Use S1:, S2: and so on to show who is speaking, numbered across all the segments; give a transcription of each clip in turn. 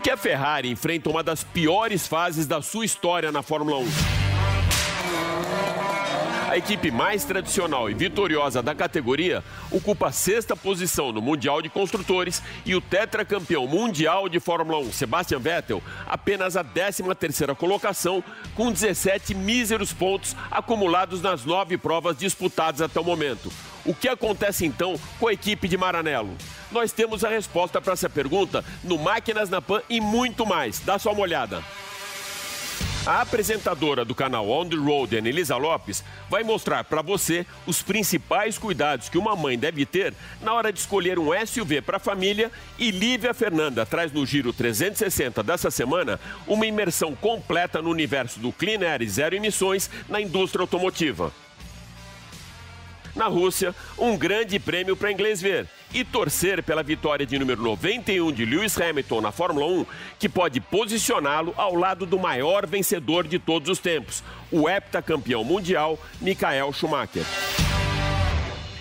S1: Porque a Ferrari enfrenta uma das piores fases da sua história na Fórmula 1. A equipe mais tradicional e vitoriosa da categoria ocupa a sexta posição no Mundial de Construtores e o tetracampeão mundial de Fórmula 1, Sebastian Vettel, apenas a 13ª colocação com 17 míseros pontos acumulados nas nove provas disputadas até o momento. O que acontece então com a equipe de Maranello? Nós temos a resposta para essa pergunta no Máquinas na Pan e muito mais. Dá só uma olhada. A apresentadora do canal On the Road, Anelisa Lopes, vai mostrar para você os principais cuidados que uma mãe deve ter na hora de escolher um SUV para a família. E Lívia Fernanda traz no Giro 360 dessa semana uma imersão completa no universo do Clean Air e zero emissões na indústria automotiva. Na Rússia, um grande prêmio para inglês ver e torcer pela vitória de número 91 de Lewis Hamilton na Fórmula 1, que pode posicioná-lo ao lado do maior vencedor de todos os tempos, o heptacampeão mundial Michael Schumacher.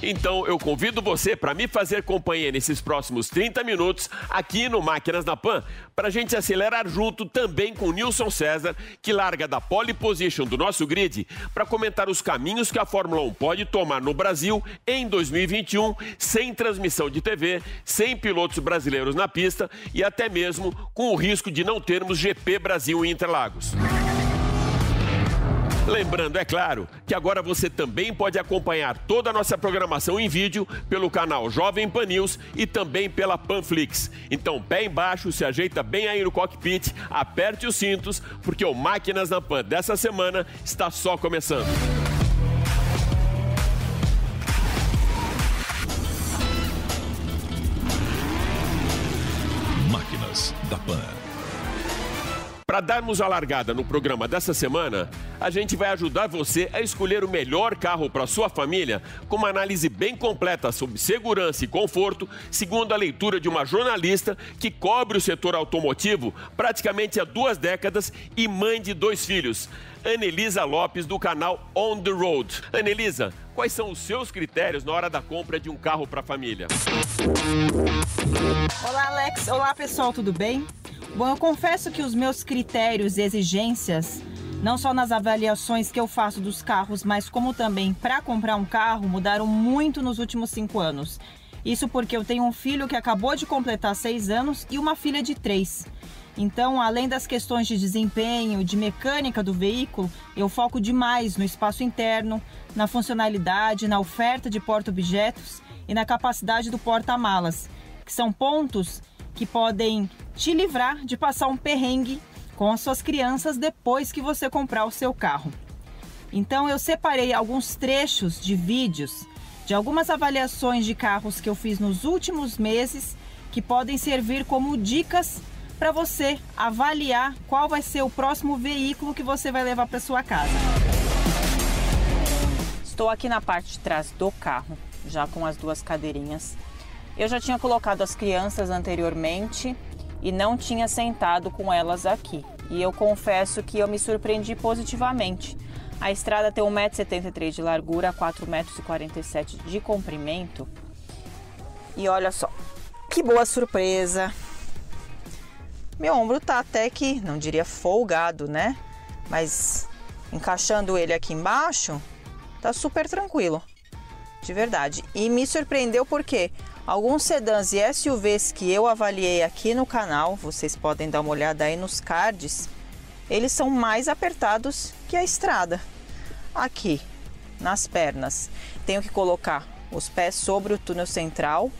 S1: Então eu convido você para me fazer companhia nesses próximos 30 minutos aqui no Máquinas na Pan, para a gente acelerar junto também com o Nilson César, que larga da pole position do nosso grid para comentar os caminhos que a Fórmula 1 pode tomar no Brasil em 2021, sem transmissão de TV, sem pilotos brasileiros na pista e até mesmo com o risco de não termos GP Brasil em Interlagos. Lembrando, é claro, que agora você também pode acompanhar toda a nossa programação em vídeo pelo canal Jovem Pan News e também pela Panflix. Então, pé embaixo, se ajeita bem aí no cockpit, aperte os cintos, porque o Máquinas na Pan dessa semana está só começando.
S2: Máquinas da Pan.
S1: Para darmos a largada no programa dessa semana, a gente vai ajudar você a escolher o melhor carro para sua família com uma análise bem completa sobre segurança e conforto, segundo a leitura de uma jornalista que cobre o setor automotivo praticamente há duas décadas e mãe de dois filhos. Anelisa Lopes, do canal On the Road. Anelisa, quais são os seus critérios na hora da compra de um carro para a família?
S3: Olá, Alex. Olá, pessoal, tudo bem? Bom, eu confesso que os meus critérios e exigências, não só nas avaliações que eu faço dos carros, mas como também para comprar um carro, mudaram muito nos últimos cinco anos. Isso porque eu tenho um filho que acabou de completar seis anos e uma filha de três. Então, além das questões de desempenho, de mecânica do veículo, eu foco demais no espaço interno, na funcionalidade, na oferta de porta-objetos e na capacidade do porta-malas, que são pontos que podem te livrar de passar um perrengue com as suas crianças depois que você comprar o seu carro. Então eu separei alguns trechos de vídeos de algumas avaliações de carros que eu fiz nos últimos meses que podem servir como dicas para você avaliar qual vai ser o próximo veículo que você vai levar para sua casa. Estou aqui na parte de trás do carro, já com as duas cadeirinhas eu já tinha colocado as crianças anteriormente e não tinha sentado com elas aqui. E eu confesso que eu me surpreendi positivamente. A estrada tem 1,73m de largura, 4,47m de comprimento. E olha só, que boa surpresa! Meu ombro tá até que, não diria folgado, né? Mas encaixando ele aqui embaixo, tá super tranquilo. De verdade. E me surpreendeu porque Alguns sedãs e SUVs que eu avaliei aqui no canal, vocês podem dar uma olhada aí nos cards, eles são mais apertados que a estrada. Aqui, nas pernas, tenho que colocar os pés sobre o túnel central.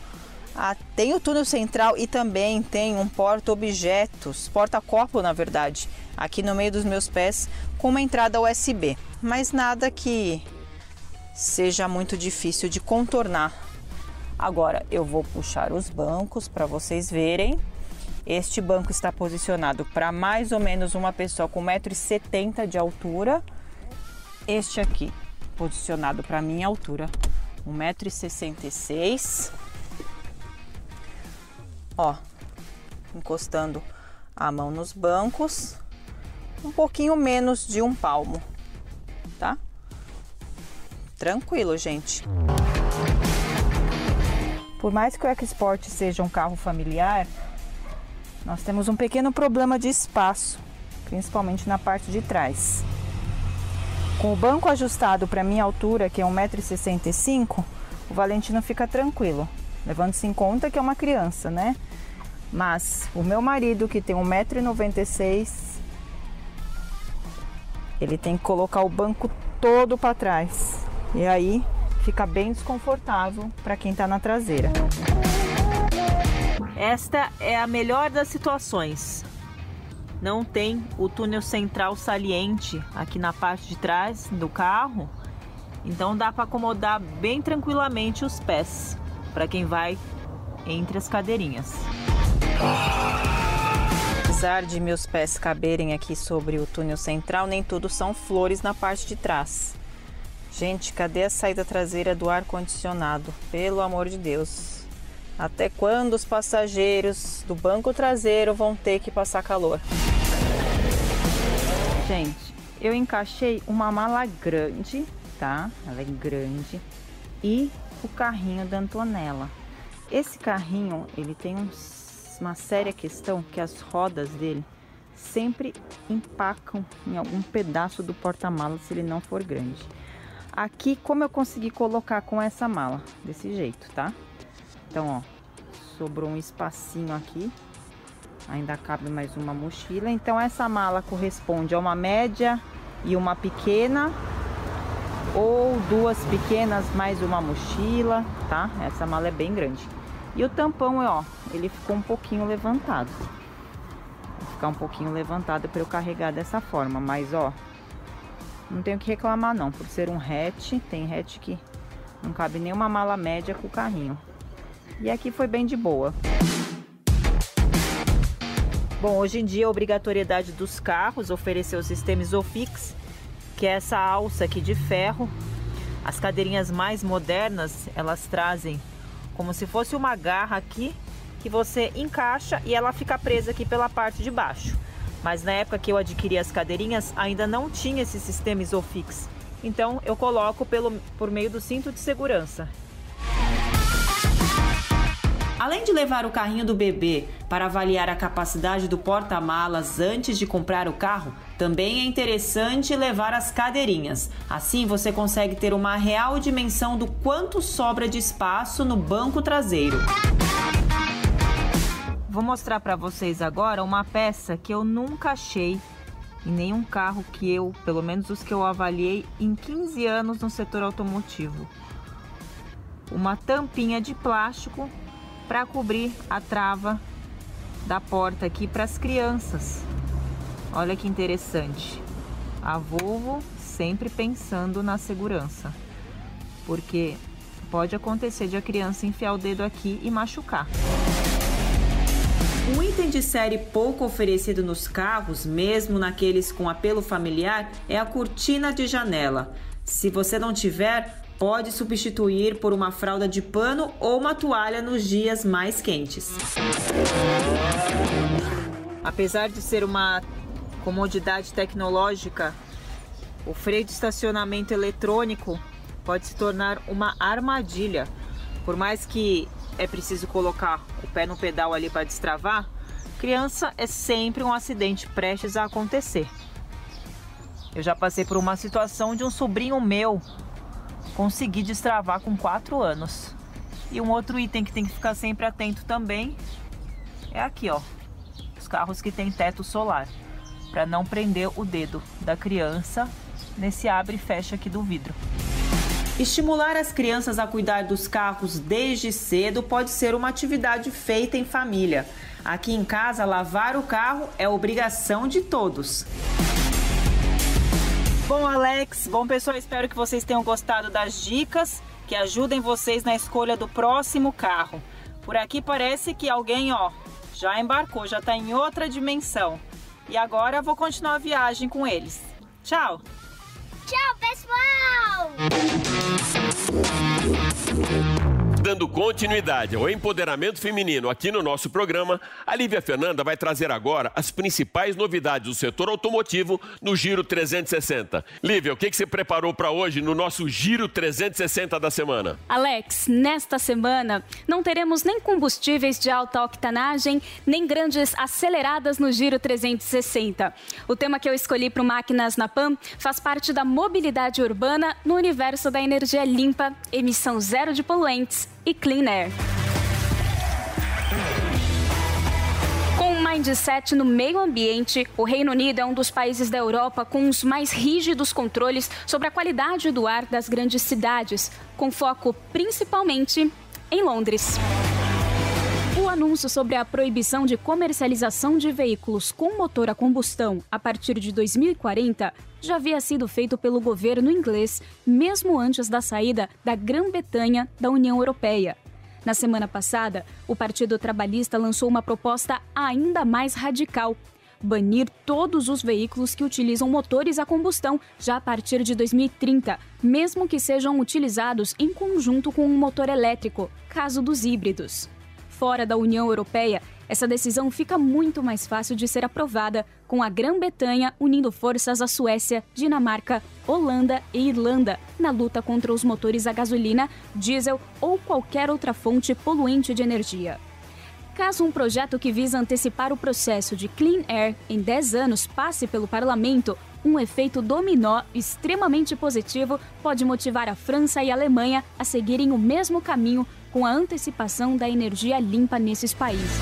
S3: Ah, tem o túnel central e também tem um porta-objetos, porta-copo na verdade, aqui no meio dos meus pés com uma entrada USB. Mas nada que seja muito difícil de contornar Agora eu vou puxar os bancos para vocês verem. Este banco está posicionado para mais ou menos uma pessoa com 1,70m de altura. Este aqui, posicionado para minha altura, 1,66m. Ó, encostando a mão nos bancos, um pouquinho menos de um palmo, tá? Tranquilo, gente. Por mais que o EcoSport seja um carro familiar,
S4: nós temos um pequeno problema de espaço, principalmente na parte de trás. Com o banco ajustado para minha altura, que é 1,65m, o Valentino fica tranquilo, levando-se em conta que é uma criança, né? Mas o meu marido, que tem 1,96m, ele tem que colocar o banco todo para trás. E aí fica bem desconfortável para quem está na traseira.
S3: Esta é a melhor das situações. Não tem o túnel central saliente aqui na parte de trás do carro, então dá para acomodar bem tranquilamente os pés para quem vai entre as cadeirinhas.
S4: Apesar de meus pés caberem aqui sobre o túnel central, nem tudo são flores na parte de trás. Gente, cadê a saída traseira do ar condicionado? Pelo amor de Deus. Até quando os passageiros do banco traseiro vão ter que passar calor? Gente, eu encaixei uma mala grande, tá? Ela é grande. E o carrinho da Antonella. Esse carrinho, ele tem uns, uma séria questão que as rodas dele sempre empacam em algum pedaço do porta-malas se ele não for grande. Aqui, como eu consegui colocar com essa mala? Desse jeito, tá? Então, ó, sobrou um espacinho aqui. Ainda cabe mais uma mochila. Então, essa mala corresponde a uma média e uma pequena. Ou duas pequenas mais uma mochila, tá? Essa mala é bem grande. E o tampão, ó, ele ficou um pouquinho levantado. Vai ficar um pouquinho levantado para eu carregar dessa forma. Mas, ó, não tenho que reclamar não, por ser um hatch, tem hatch que não cabe nenhuma mala média com o carrinho. E aqui foi bem de boa.
S3: Bom, hoje em dia a obrigatoriedade dos carros oferecer o sistema Isofix, que é essa alça aqui de ferro. As cadeirinhas mais modernas, elas trazem como se fosse uma garra aqui que você encaixa e ela fica presa aqui pela parte de baixo. Mas na época que eu adquiri as cadeirinhas, ainda não tinha esse sistema Isofix. Então eu coloco pelo, por meio do cinto de segurança. Além de levar o carrinho do bebê para avaliar a capacidade do porta-malas antes de comprar o carro, também é interessante levar as cadeirinhas. Assim você consegue ter uma real dimensão do quanto sobra de espaço no banco traseiro. Vou mostrar para vocês agora uma peça que eu nunca achei em nenhum carro que eu, pelo menos os que eu avaliei em 15 anos no setor automotivo. Uma tampinha de plástico para cobrir a trava da porta aqui para as crianças. Olha que interessante. A Volvo sempre pensando na segurança, porque pode acontecer de a criança enfiar o dedo aqui e machucar. Um item de série pouco oferecido nos carros, mesmo naqueles com apelo familiar, é a cortina de janela. Se você não tiver, pode substituir por uma fralda de pano ou uma toalha nos dias mais quentes. Apesar de ser uma comodidade tecnológica, o freio de estacionamento eletrônico pode se tornar uma armadilha. Por mais que é preciso colocar o pé no pedal ali para destravar, criança é sempre um acidente prestes a acontecer. Eu já passei por uma situação de um sobrinho meu conseguir destravar com 4 anos. E um outro item que tem que ficar sempre atento também é aqui, ó. Os carros que tem teto solar, para não prender o dedo da criança nesse abre e fecha aqui do vidro. Estimular as crianças a cuidar dos carros desde cedo pode ser uma atividade feita em família. Aqui em casa, lavar o carro é obrigação de todos. Bom, Alex, bom pessoal, espero que vocês tenham gostado das dicas que ajudem vocês na escolha do próximo carro. Por aqui parece que alguém, ó, já embarcou, já está em outra dimensão. E agora vou continuar a viagem com eles. Tchau!
S1: Tchau, pessoal! Dando continuidade ao empoderamento feminino aqui no nosso programa, a Lívia Fernanda vai trazer agora as principais novidades do setor automotivo no Giro 360. Lívia, o que, você preparou para hoje no nosso Giro 360 da semana?
S5: Alex, nesta semana não teremos nem combustíveis de alta octanagem, nem grandes aceleradas no Giro 360. O tema que eu escolhi para o Máquinas na PAM faz parte da mobilidade urbana no universo da energia limpa, emissão zero de poluentes e clean air. Com um mindset no meio ambiente, o Reino Unido é um dos países da Europa com os mais rígidos controles sobre a qualidade do ar das grandes cidades, com foco principalmente em Londres. Anúncio sobre a proibição de comercialização de veículos com motor a combustão a partir de 2040 já havia sido feito pelo governo inglês, mesmo antes da saída da Grã-Bretanha da União Europeia. Na semana passada, o Partido Trabalhista lançou uma proposta ainda mais radical: banir todos os veículos que utilizam motores a combustão já a partir de 2030, mesmo que sejam utilizados em conjunto com um motor elétrico, caso dos híbridos fora da União Europeia, essa decisão fica muito mais fácil de ser aprovada, com a Grã-Bretanha unindo forças à Suécia, Dinamarca, Holanda e Irlanda na luta contra os motores a gasolina, diesel ou qualquer outra fonte poluente de energia. Caso um projeto que visa antecipar o processo de Clean Air em 10 anos passe pelo parlamento, um efeito dominó extremamente positivo pode motivar a França e a Alemanha a seguirem o mesmo caminho com a antecipação da energia limpa nesses países.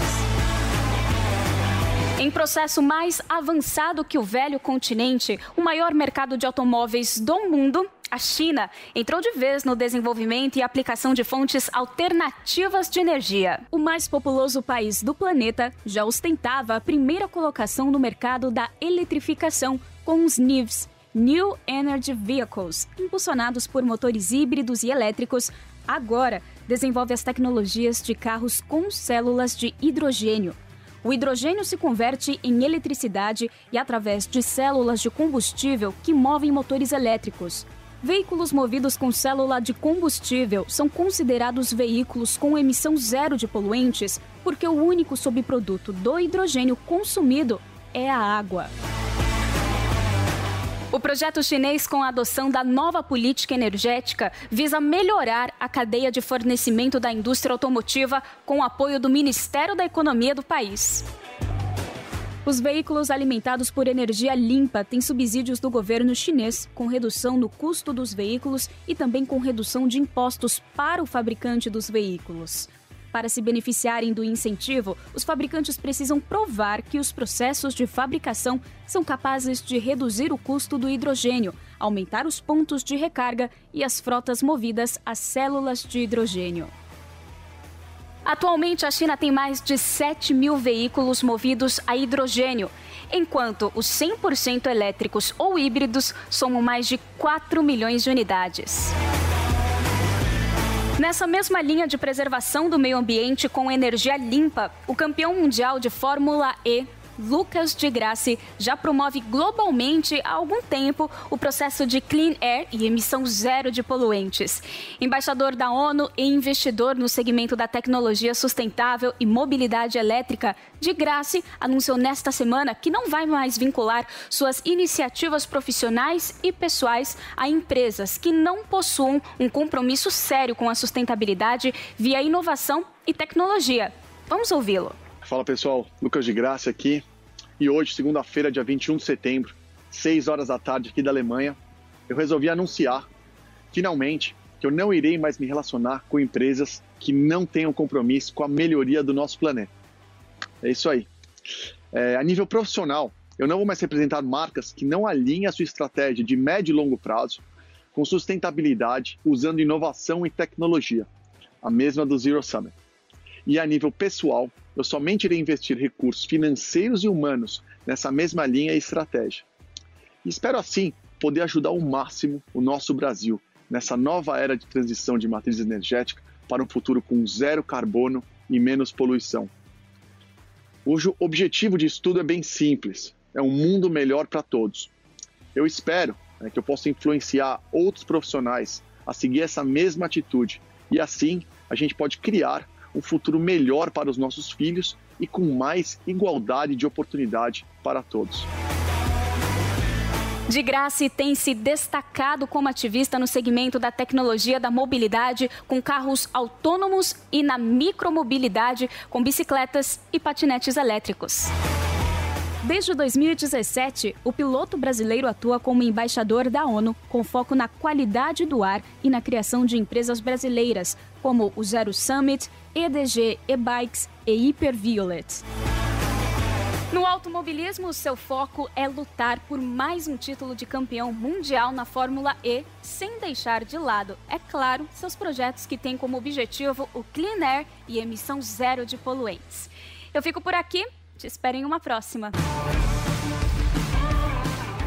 S5: Em processo mais avançado que o velho continente, o maior mercado de automóveis do mundo, a China entrou de vez no desenvolvimento e aplicação de fontes alternativas de energia. O mais populoso país do planeta já ostentava a primeira colocação no mercado da eletrificação com os NIVs, New Energy Vehicles, impulsionados por motores híbridos e elétricos. Agora, desenvolve as tecnologias de carros com células de hidrogênio. O hidrogênio se converte em eletricidade e através de células de combustível que movem motores elétricos. Veículos movidos com célula de combustível são considerados veículos com emissão zero de poluentes porque o único subproduto do hidrogênio consumido é a água. O projeto chinês com a adoção da nova política energética visa melhorar a cadeia de fornecimento da indústria automotiva com o apoio do Ministério da Economia do país. Os veículos alimentados por energia limpa têm subsídios do governo chinês, com redução no custo dos veículos e também com redução de impostos para o fabricante dos veículos. Para se beneficiarem do incentivo, os fabricantes precisam provar que os processos de fabricação são capazes de reduzir o custo do hidrogênio, aumentar os pontos de recarga e as frotas movidas a células de hidrogênio. Atualmente, a China tem mais de 7 mil veículos movidos a hidrogênio, enquanto os 100% elétricos ou híbridos somam mais de 4 milhões de unidades. Nessa mesma linha de preservação do meio ambiente com energia limpa, o campeão mundial de Fórmula E, Lucas de Grassi já promove globalmente há algum tempo o processo de clean air e emissão zero de poluentes. Embaixador da ONU e investidor no segmento da tecnologia sustentável e mobilidade elétrica, de Grassi anunciou nesta semana que não vai mais vincular suas iniciativas profissionais e pessoais a empresas que não possuam um compromisso sério com a sustentabilidade via inovação e tecnologia. Vamos ouvi-lo.
S6: Fala pessoal, Lucas de Graça aqui. E hoje, segunda-feira, dia 21 de setembro, 6 horas da tarde aqui da Alemanha, eu resolvi anunciar, finalmente, que eu não irei mais me relacionar com empresas que não tenham compromisso com a melhoria do nosso planeta. É isso aí. É, a nível profissional, eu não vou mais representar marcas que não alinhem a sua estratégia de médio e longo prazo com sustentabilidade usando inovação e tecnologia, a mesma do Zero Summit. E a nível pessoal, eu somente irei investir recursos financeiros e humanos nessa mesma linha e estratégia. Espero assim poder ajudar ao máximo o nosso Brasil nessa nova era de transição de matriz energética para um futuro com zero carbono e menos poluição. O objetivo de estudo é bem simples: é um mundo melhor para todos. Eu espero né, que eu possa influenciar outros profissionais a seguir essa mesma atitude e assim a gente pode criar um futuro melhor para os nossos filhos e com mais igualdade de oportunidade para todos.
S5: De Graça tem se destacado como ativista no segmento da tecnologia da mobilidade, com carros autônomos e na micromobilidade, com bicicletas e patinetes elétricos. Desde 2017, o piloto brasileiro atua como embaixador da ONU, com foco na qualidade do ar e na criação de empresas brasileiras, como o Zero Summit, EDG, E-Bikes e Hyperviolet. No automobilismo, seu foco é lutar por mais um título de campeão mundial na Fórmula E, sem deixar de lado, é claro, seus projetos que têm como objetivo o clean air e emissão zero de poluentes. Eu fico por aqui, te espero em uma próxima.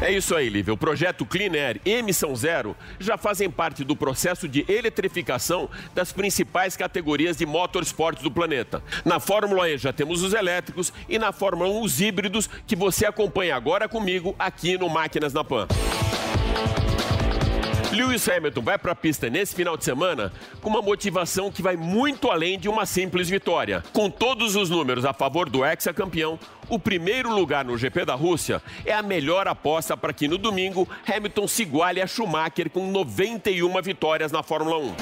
S1: É isso aí, Lívia. O projeto Clean Air e Emissão Zero já fazem parte do processo de eletrificação das principais categorias de motorsports do planeta. Na Fórmula E já temos os elétricos e na Fórmula 1 os híbridos que você acompanha agora comigo aqui no Máquinas na Pan. Lewis Hamilton vai para a pista nesse final de semana com uma motivação que vai muito além de uma simples vitória. Com todos os números a favor do ex-campeão, o primeiro lugar no GP da Rússia é a melhor aposta para que no domingo Hamilton se iguale a Schumacher com 91 vitórias na Fórmula 1.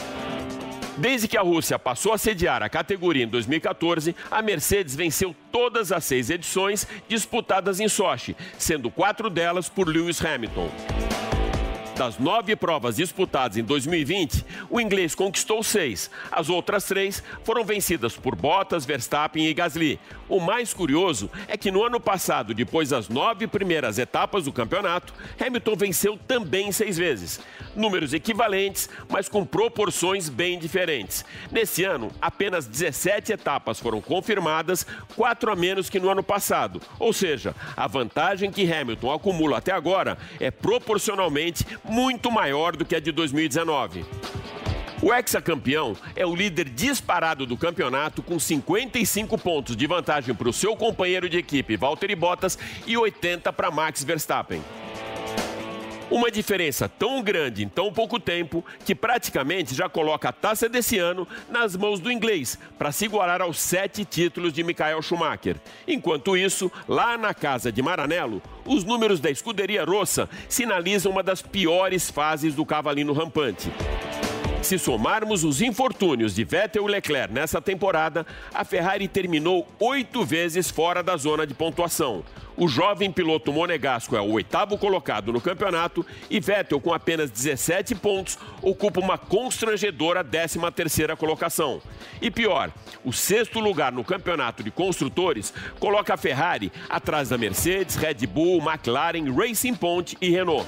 S1: Desde que a Rússia passou a sediar a categoria em 2014, a Mercedes venceu todas as seis edições disputadas em Sochi, sendo quatro delas por Lewis Hamilton. Das nove provas disputadas em 2020, o inglês conquistou seis. As outras três foram vencidas por Bottas, Verstappen e Gasly. O mais curioso é que no ano passado, depois das nove primeiras etapas do campeonato, Hamilton venceu também seis vezes. Números equivalentes, mas com proporções bem diferentes. Nesse ano, apenas 17 etapas foram confirmadas, quatro a menos que no ano passado. Ou seja, a vantagem que Hamilton acumula até agora é proporcionalmente muito maior do que a de 2019. O ex-campeão é o líder disparado do campeonato com 55 pontos de vantagem para o seu companheiro de equipe Valtteri Bottas e 80 para Max Verstappen. Uma diferença tão grande em tão pouco tempo que praticamente já coloca a taça desse ano nas mãos do inglês, para se igualar aos sete títulos de Michael Schumacher. Enquanto isso, lá na casa de Maranello, os números da escuderia Rossa sinalizam uma das piores fases do cavalino rampante. Se somarmos os infortúnios de Vettel e Leclerc nessa temporada, a Ferrari terminou oito vezes fora da zona de pontuação. O jovem piloto monegasco é o oitavo colocado no campeonato e Vettel, com apenas 17 pontos, ocupa uma constrangedora 13ª colocação. E pior, o sexto lugar no campeonato de construtores coloca a Ferrari atrás da Mercedes, Red Bull, McLaren, Racing Point e Renault.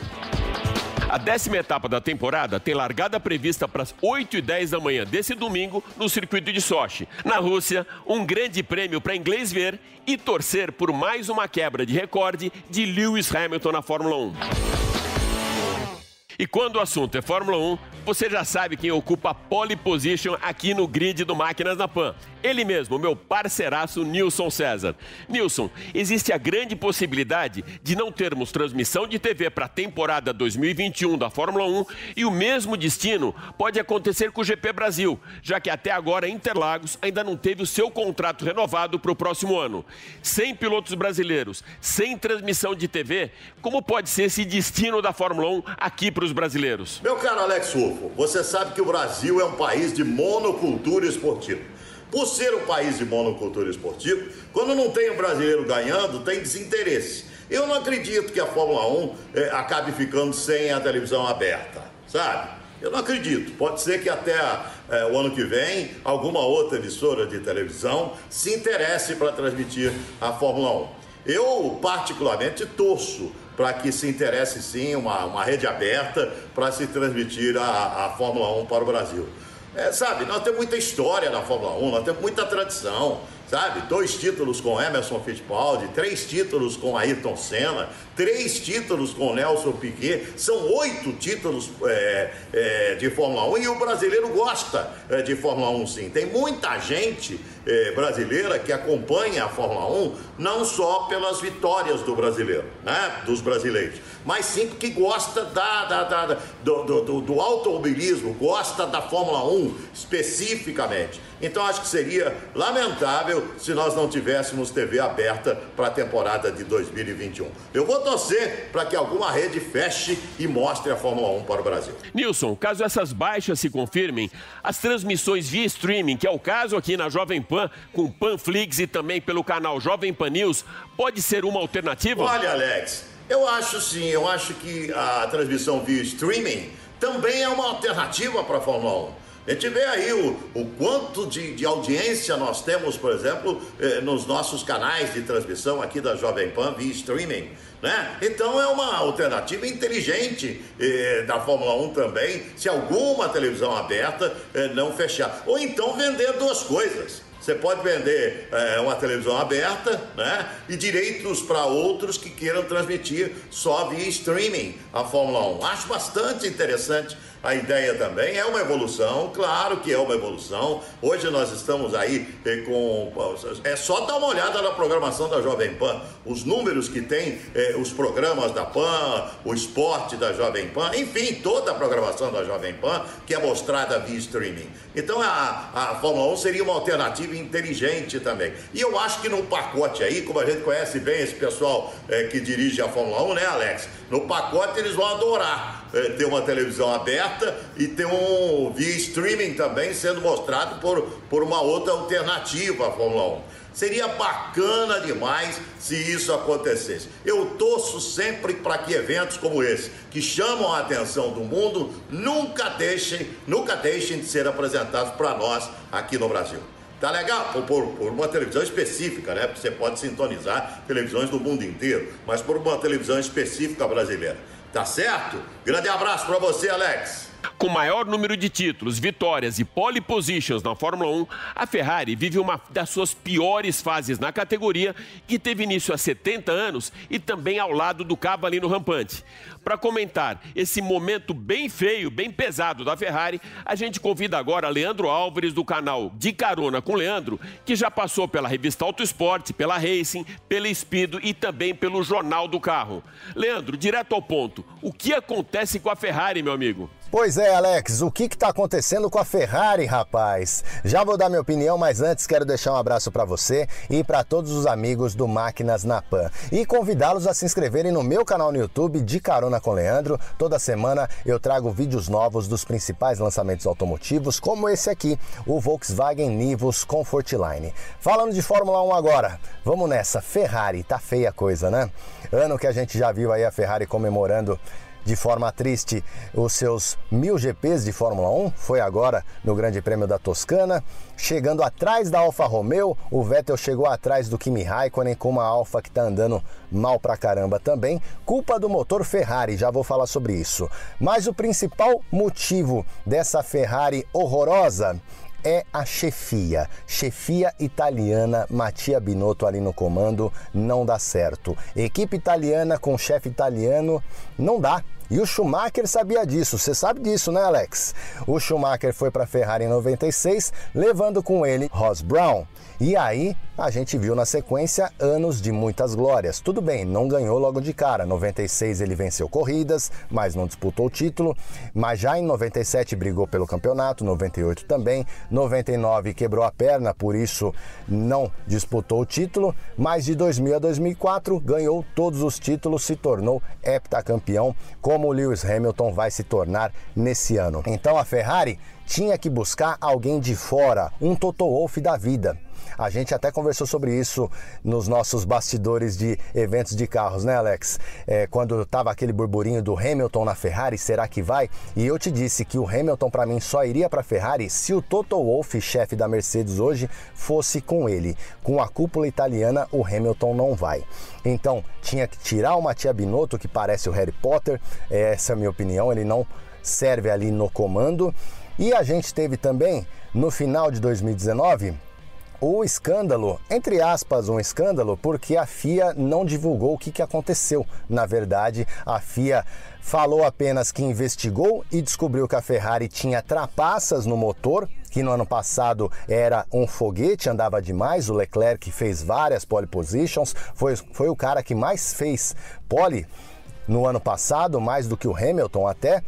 S1: A décima etapa da temporada tem largada prevista para as 8 e 10 da manhã desse domingo no circuito de Sochi. Na Rússia, um grande prêmio para inglês ver e torcer por mais uma quebra de recorde de Lewis Hamilton na Fórmula 1. E quando o assunto é Fórmula 1, você já sabe quem ocupa a pole position aqui no grid do Máquinas na Pan. Ele mesmo, meu parceiraço Nilson César. Nilson, existe a grande possibilidade de não termos transmissão de TV para a temporada 2021 da Fórmula 1 e o mesmo destino pode acontecer com o GP Brasil, já que até agora Interlagos ainda não teve o seu contrato renovado para o próximo ano. Sem pilotos brasileiros, sem transmissão de TV, como pode ser esse destino da Fórmula 1 aqui para os brasileiros?
S7: Meu caro Alex Rufo, você sabe que o Brasil é um país de monocultura esportiva. Por ser um país de monocultura esportiva, quando não tem um brasileiro ganhando, tem desinteresse. Eu não acredito que a Fórmula 1 eh, acabe ficando sem a televisão aberta, sabe? Eu não acredito. Pode ser que até eh, o ano que vem alguma outra emissora de televisão se interesse para transmitir a Fórmula 1. Eu, particularmente, torço para que se interesse sim uma, uma rede aberta para se transmitir a, a Fórmula 1 para o Brasil. É, sabe, nós temos muita história na Fórmula 1, nós temos muita tradição. Sabe? Dois títulos com Emerson Fittipaldi, três títulos com Ayrton Senna, três títulos com Nelson Piquet, são oito títulos é, é, de Fórmula 1 e o brasileiro gosta é, de Fórmula 1 sim. Tem muita gente é, brasileira que acompanha a Fórmula 1 não só pelas vitórias do brasileiro, né? dos brasileiros, mas sim porque gosta da, da, da do, do, do automobilismo, gosta da Fórmula 1 especificamente. Então acho que seria lamentável se nós não tivéssemos TV aberta para a temporada de 2021. Eu vou torcer para que alguma rede feche e mostre a Fórmula 1 para o Brasil.
S1: Nilson, caso essas baixas se confirmem, as transmissões via streaming, que é o caso aqui na Jovem Pan, com Panflix e também pelo canal Jovem Pan News, pode ser uma alternativa?
S7: Olha, Alex, eu acho sim, eu acho que a transmissão via streaming também é uma alternativa para a Fórmula 1. A gente vê aí o, o quanto de, de audiência nós temos, por exemplo, eh, nos nossos canais de transmissão aqui da Jovem Pan via streaming. Né? Então é uma alternativa inteligente eh, da Fórmula 1 também, se alguma televisão aberta eh, não fechar. Ou então vender duas coisas. Você pode vender é, uma televisão aberta né, e direitos para outros que queiram transmitir só via streaming a Fórmula 1. Acho bastante interessante a ideia também é uma evolução, claro que é uma evolução. Hoje nós estamos aí eh, com. É só dar uma olhada na programação da Jovem Pan, os números que tem, eh, os programas da Pan, o esporte da Jovem Pan, enfim, toda a programação da Jovem Pan que é mostrada via streaming. Então a, a Fórmula 1 seria uma alternativa inteligente também. E eu acho que no pacote aí, como a gente conhece bem esse pessoal eh, que dirige a Fórmula 1, né, Alex? No pacote eles vão adorar é, ter uma televisão aberta e ter um via streaming também sendo mostrado por, por uma outra alternativa à Fórmula 1. Seria bacana demais se isso acontecesse. Eu torço sempre para que eventos como esse, que chamam a atenção do mundo, nunca deixem, nunca deixem de ser apresentados para nós aqui no Brasil. Tá legal? Por, por, por, uma televisão específica, né? Você pode sintonizar televisões do mundo inteiro, mas por uma televisão específica brasileira. Tá certo? Grande abraço para você, Alex.
S1: Com maior número de títulos, vitórias e pole positions na Fórmula 1, a Ferrari vive uma das suas piores fases na categoria, que teve início há 70 anos e também ao lado do cavalinho rampante. Para comentar esse momento bem feio, bem pesado da Ferrari, a gente convida agora Leandro Álvares do canal De Carona com Leandro, que já passou pela revista Auto Esporte, pela Racing, pela Speedo e também pelo Jornal do Carro. Leandro, direto ao ponto, o que acontece com a Ferrari, meu amigo?
S8: Pois é, Alex, o que está acontecendo com a Ferrari, rapaz? Já vou dar minha opinião, mas antes quero deixar um abraço para você e para todos os amigos do Máquinas na Pan e convidá-los a se inscreverem no meu canal no YouTube de Carona com Leandro. Toda semana eu trago vídeos novos dos principais lançamentos automotivos, como esse aqui, o Volkswagen Nivus Comfortline. Falando de Fórmula 1 agora, vamos nessa. Ferrari, tá feia a coisa, né? Ano que a gente já viu aí a Ferrari comemorando de forma triste. Os seus mil GPs de Fórmula 1, foi agora no Grande Prêmio da Toscana, chegando atrás da Alfa Romeo, o Vettel chegou atrás do Kimi Raikkonen com uma Alfa que está andando mal pra caramba também, culpa do motor Ferrari, já vou falar sobre isso. Mas o principal motivo dessa Ferrari horrorosa é a chefia. Chefia italiana, Mattia Binotto ali no comando, não dá certo. Equipe italiana com chefe italiano, não dá. E o Schumacher sabia disso, você sabe disso, né, Alex? O Schumacher foi para a Ferrari em 96, levando com ele Ross Brown. E aí a gente viu na sequência anos de muitas glórias. Tudo bem, não ganhou logo de cara. 96 ele venceu corridas, mas não disputou o título. Mas já em 97 brigou pelo campeonato, 98 também, 99 quebrou a perna, por isso não disputou o título. Mas de 2000 a 2004 ganhou todos os títulos, se tornou heptacampeão, como o Lewis Hamilton vai se tornar nesse ano. Então a Ferrari tinha que buscar alguém de fora, um Toto Wolff da vida. A gente até conversou sobre isso nos nossos bastidores de eventos de carros, né, Alex? É, quando tava aquele burburinho do Hamilton na Ferrari, será que vai? E eu te disse que o Hamilton para mim só iria para a Ferrari se o Toto Wolff, chefe da Mercedes hoje, fosse com ele. Com a cúpula italiana, o Hamilton não vai. Então, tinha que tirar o Mattia Binotto, que parece o Harry Potter, essa é a minha opinião, ele não serve ali no comando. E a gente teve também, no final de 2019, o escândalo, entre aspas, um escândalo, porque a FIA não divulgou o que, que aconteceu. Na verdade, a FIA falou apenas que investigou e descobriu que a Ferrari tinha trapaças no motor, que no ano passado era um foguete, andava demais. O Leclerc fez várias pole positions, foi, foi o cara que mais fez pole no ano passado, mais do que o Hamilton até.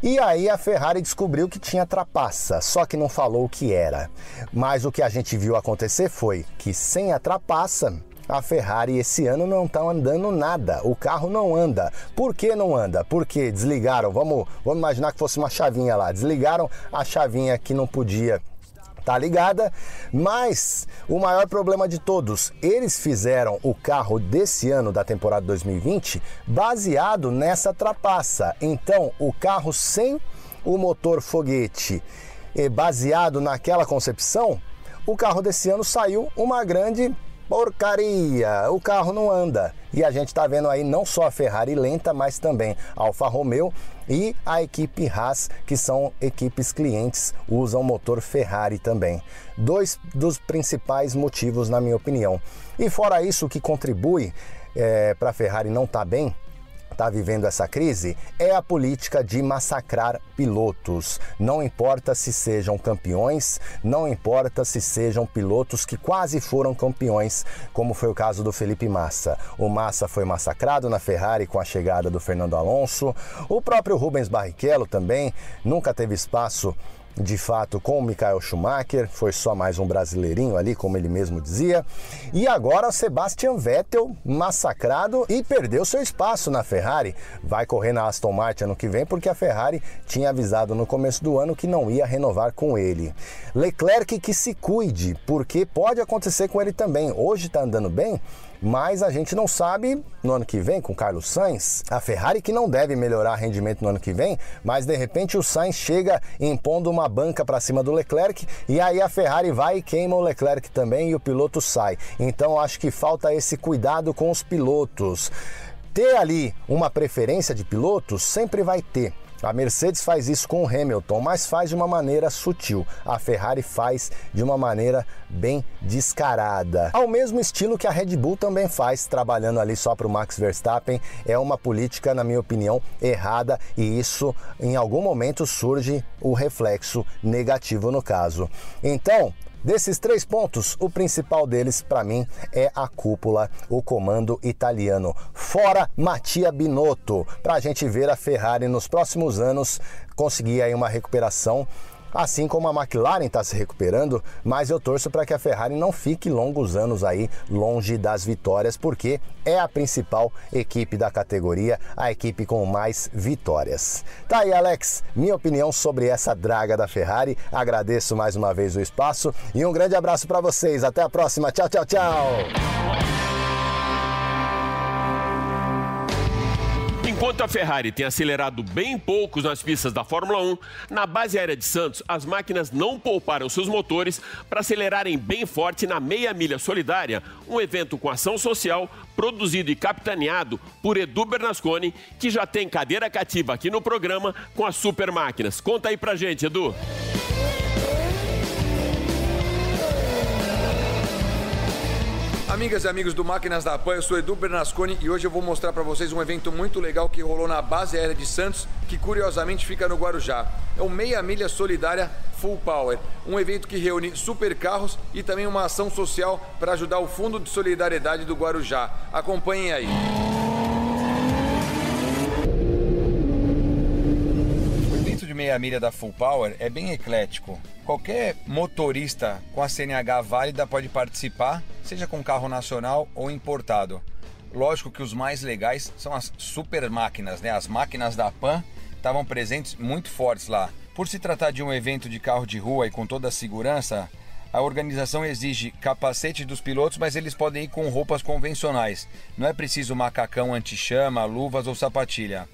S8: E aí a Ferrari descobriu que tinha trapaça, só que não falou o que era. Mas o que a gente viu acontecer foi que sem a trapaça, a Ferrari esse ano não está andando nada. O carro não anda. Por que não anda? Porque desligaram. Vamos, vamos imaginar que fosse uma chavinha lá. Desligaram a chavinha que não podia tá ligada? Mas o maior problema de todos, eles fizeram o carro desse ano da temporada 2020 baseado nessa trapaça. Então, o carro sem o motor foguete baseado naquela concepção, o carro desse ano saiu uma grande porcaria, o carro não anda. E a gente está vendo aí não só a Ferrari lenta, mas também a Alfa Romeo e a equipe Haas, que são equipes clientes, usam motor Ferrari também. Dois dos principais motivos, na minha opinião. E fora isso, o que contribui é, para a Ferrari não estar tá bem está vivendo essa crise é a política de massacrar pilotos. Não importa se sejam campeões, não importa se sejam pilotos que quase foram campeões, como foi o caso do Felipe Massa. O Massa foi massacrado na Ferrari com a chegada do Fernando Alonso. O próprio Rubens Barrichello também nunca teve espaço de fato com o Michael Schumacher, foi só mais um brasileirinho ali, como ele mesmo dizia. E agora Sebastian Vettel massacrado e perdeu seu espaço na Ferrari. Vai correr na Aston Martin ano que vem porque a Ferrari tinha avisado no começo do ano que não ia renovar com ele. Leclerc que se cuide, porque pode acontecer com ele também. Hoje está andando bem, mas a gente não sabe no ano que vem com Carlos Sainz, a Ferrari que não deve melhorar rendimento no ano que vem, mas de repente o Sainz chega impondo uma banca para cima do Leclerc e aí a Ferrari vai e queima o Leclerc também e o piloto sai. Então acho que falta esse cuidado com os pilotos. Ter ali uma preferência de pilotos sempre vai ter. A Mercedes faz isso com o Hamilton, mas faz de uma maneira sutil. A Ferrari faz de uma maneira bem descarada. Ao mesmo estilo que a Red Bull também faz, trabalhando ali só para o Max Verstappen. É uma política, na minha opinião, errada e isso em algum momento surge o reflexo negativo no caso. Então, Desses três pontos, o principal deles, para mim, é a cúpula, o comando italiano. Fora Mattia Binotto, para a gente ver a Ferrari nos próximos anos conseguir aí uma recuperação assim como a McLaren está se recuperando, mas eu torço para que a Ferrari não fique longos anos aí longe das vitórias, porque é a principal equipe da categoria, a equipe com mais vitórias. Tá aí, Alex, minha opinião sobre essa draga da Ferrari. Agradeço mais uma vez o espaço e um grande abraço para vocês. Até a próxima. Tchau, tchau, tchau.
S1: Enquanto a Ferrari tem acelerado bem poucos nas pistas da Fórmula 1, na base aérea de Santos, as máquinas não pouparam seus motores para acelerarem bem forte na meia milha solidária, um evento com ação social produzido e capitaneado por Edu Bernasconi, que já tem cadeira cativa aqui no programa com as super máquinas. Conta aí pra gente, Edu.
S9: Amigas e amigos do Máquinas da Pan, eu sou Edu Bernasconi e hoje eu vou mostrar para vocês um evento muito legal que rolou na base aérea de Santos, que curiosamente fica no Guarujá. É o Meia Milha Solidária Full Power, um evento que reúne super carros e também uma ação social para ajudar o Fundo de Solidariedade do Guarujá. Acompanhem aí. meia milha da Full Power é bem eclético. Qualquer motorista com a CNH válida pode participar, seja com carro nacional ou importado. Lógico que os mais legais são as super máquinas, né? As máquinas da Pan estavam presentes muito fortes lá. Por se tratar de um evento de carro de rua e com toda a segurança, a organização exige capacete dos pilotos, mas eles podem ir com roupas convencionais. Não é preciso macacão anti-chama, luvas ou sapatilha.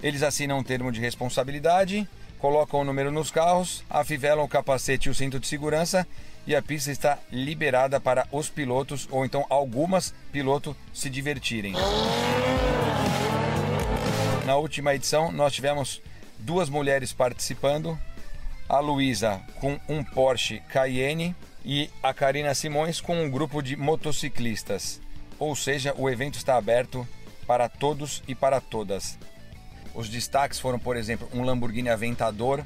S9: Eles assinam um termo de responsabilidade colocam o número nos carros, afivelam o capacete e o cinto de segurança e a pista está liberada para os pilotos ou então algumas pilotos se divertirem. Na última edição nós tivemos duas mulheres participando, a Luísa com um Porsche Cayenne e a Karina Simões com um grupo de motociclistas. Ou seja, o evento está aberto para todos e para todas. Os destaques foram, por exemplo, um Lamborghini Aventador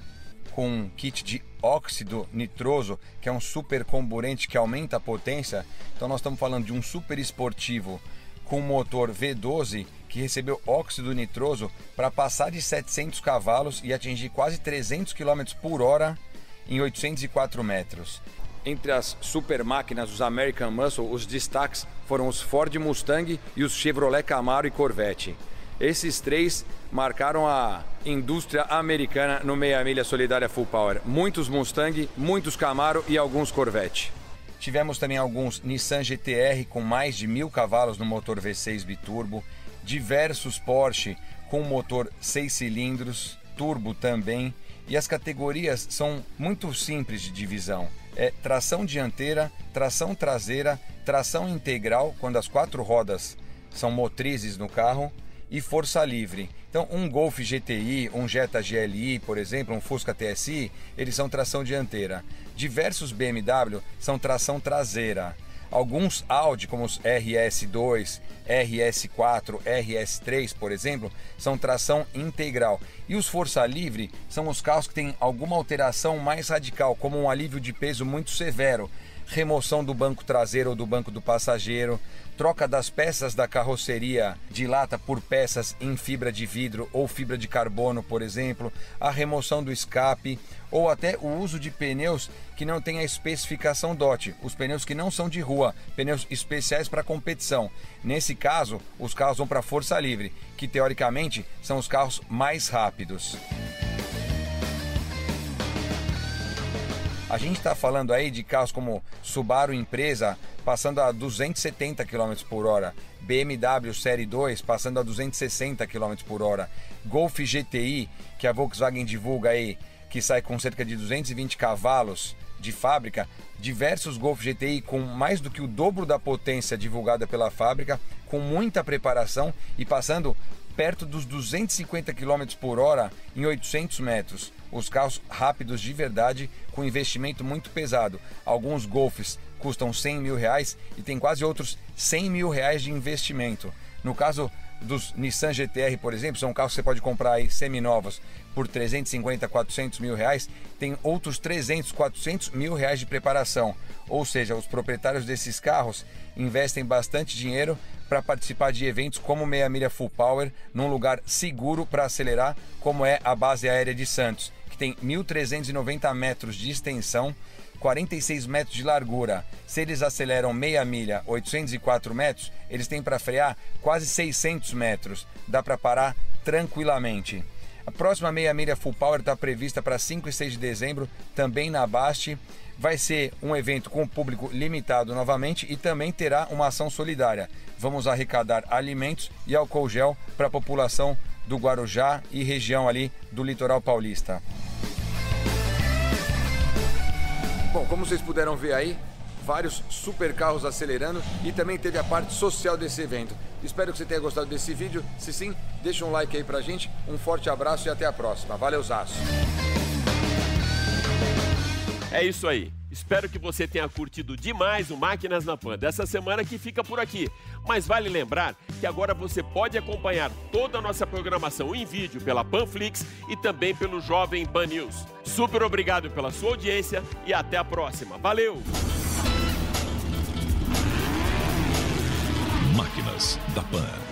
S9: com um kit de óxido nitroso, que é um super comburente que aumenta a potência. Então nós estamos falando de um super esportivo com motor V12 que recebeu óxido nitroso para passar de 700 cavalos e atingir quase 300 km por hora em 804 metros. Entre as super máquinas dos American Muscle, os destaques foram os Ford Mustang e os Chevrolet Camaro e Corvette. Esses três marcaram a indústria americana no meia milha solidária Full Power. Muitos Mustang, muitos Camaro e alguns Corvette. Tivemos também alguns Nissan GTR com mais de mil cavalos no motor V6 biturbo, diversos Porsche com motor 6 cilindros, turbo também, e as categorias são muito simples de divisão. É tração dianteira, tração traseira, tração integral, quando as quatro rodas são motrizes no carro, e força livre. Então, um Golf GTI, um Jetta GLI, por exemplo, um Fusca TSI, eles são tração dianteira. Diversos BMW são tração traseira. Alguns Audi, como os RS2, RS4, RS3, por exemplo, são tração integral. E os Força Livre são os carros que têm alguma alteração mais radical, como um alívio de peso muito severo, remoção do banco traseiro ou do banco do passageiro, troca das peças da carroceria de lata por peças em fibra de vidro ou fibra de carbono, por exemplo, a remoção do escape ou até o uso de pneus que não têm a especificação DOT, os pneus que não são de rua, pneus especiais para competição. Nesse caso, os carros vão para força livre, que teoricamente são os carros mais rápidos. A gente está falando aí de carros como Subaru Empresa passando a 270 km por hora, BMW Série 2 passando a 260 km por hora, Golf GTI, que a Volkswagen divulga aí, que sai com cerca de 220 cavalos de fábrica, diversos Golf GTI com mais do que o dobro da potência divulgada pela fábrica, com muita preparação e passando perto dos 250 km por hora em 800 metros os carros rápidos de verdade com investimento muito pesado. Alguns Golfs custam 100 mil reais e tem quase outros 100 mil reais de investimento. No caso dos Nissan GTR, por exemplo, são carros que você pode comprar aí seminovos por 350, 400 mil reais, tem outros 300, 400 mil reais de preparação. Ou seja, os proprietários desses carros investem bastante dinheiro para participar de eventos como Meia Milha Full Power, num lugar seguro para acelerar, como é a base aérea de Santos tem 1.390 metros de extensão, 46 metros de largura. Se eles aceleram meia milha, 804 metros, eles têm para frear quase 600 metros. Dá para parar tranquilamente. A próxima meia milha Full Power está prevista para 5 e 6 de dezembro, também na Baste. Vai ser um evento com público limitado novamente e também terá uma ação solidária. Vamos arrecadar alimentos e álcool gel para a população do Guarujá e região ali do litoral paulista. Bom, como vocês puderam ver aí, vários super carros acelerando e também teve a parte social desse evento. Espero que você tenha gostado desse vídeo. Se sim, deixa um like aí pra gente. Um forte abraço e até a próxima. Valeu, Zaço!
S1: É isso aí. Espero que você tenha curtido demais o Máquinas na Pan dessa semana que fica por aqui. Mas vale lembrar que agora você pode acompanhar toda a nossa programação em vídeo pela Panflix e também pelo Jovem Pan News. Super obrigado pela sua audiência e até a próxima. Valeu!
S2: Máquinas da Pan.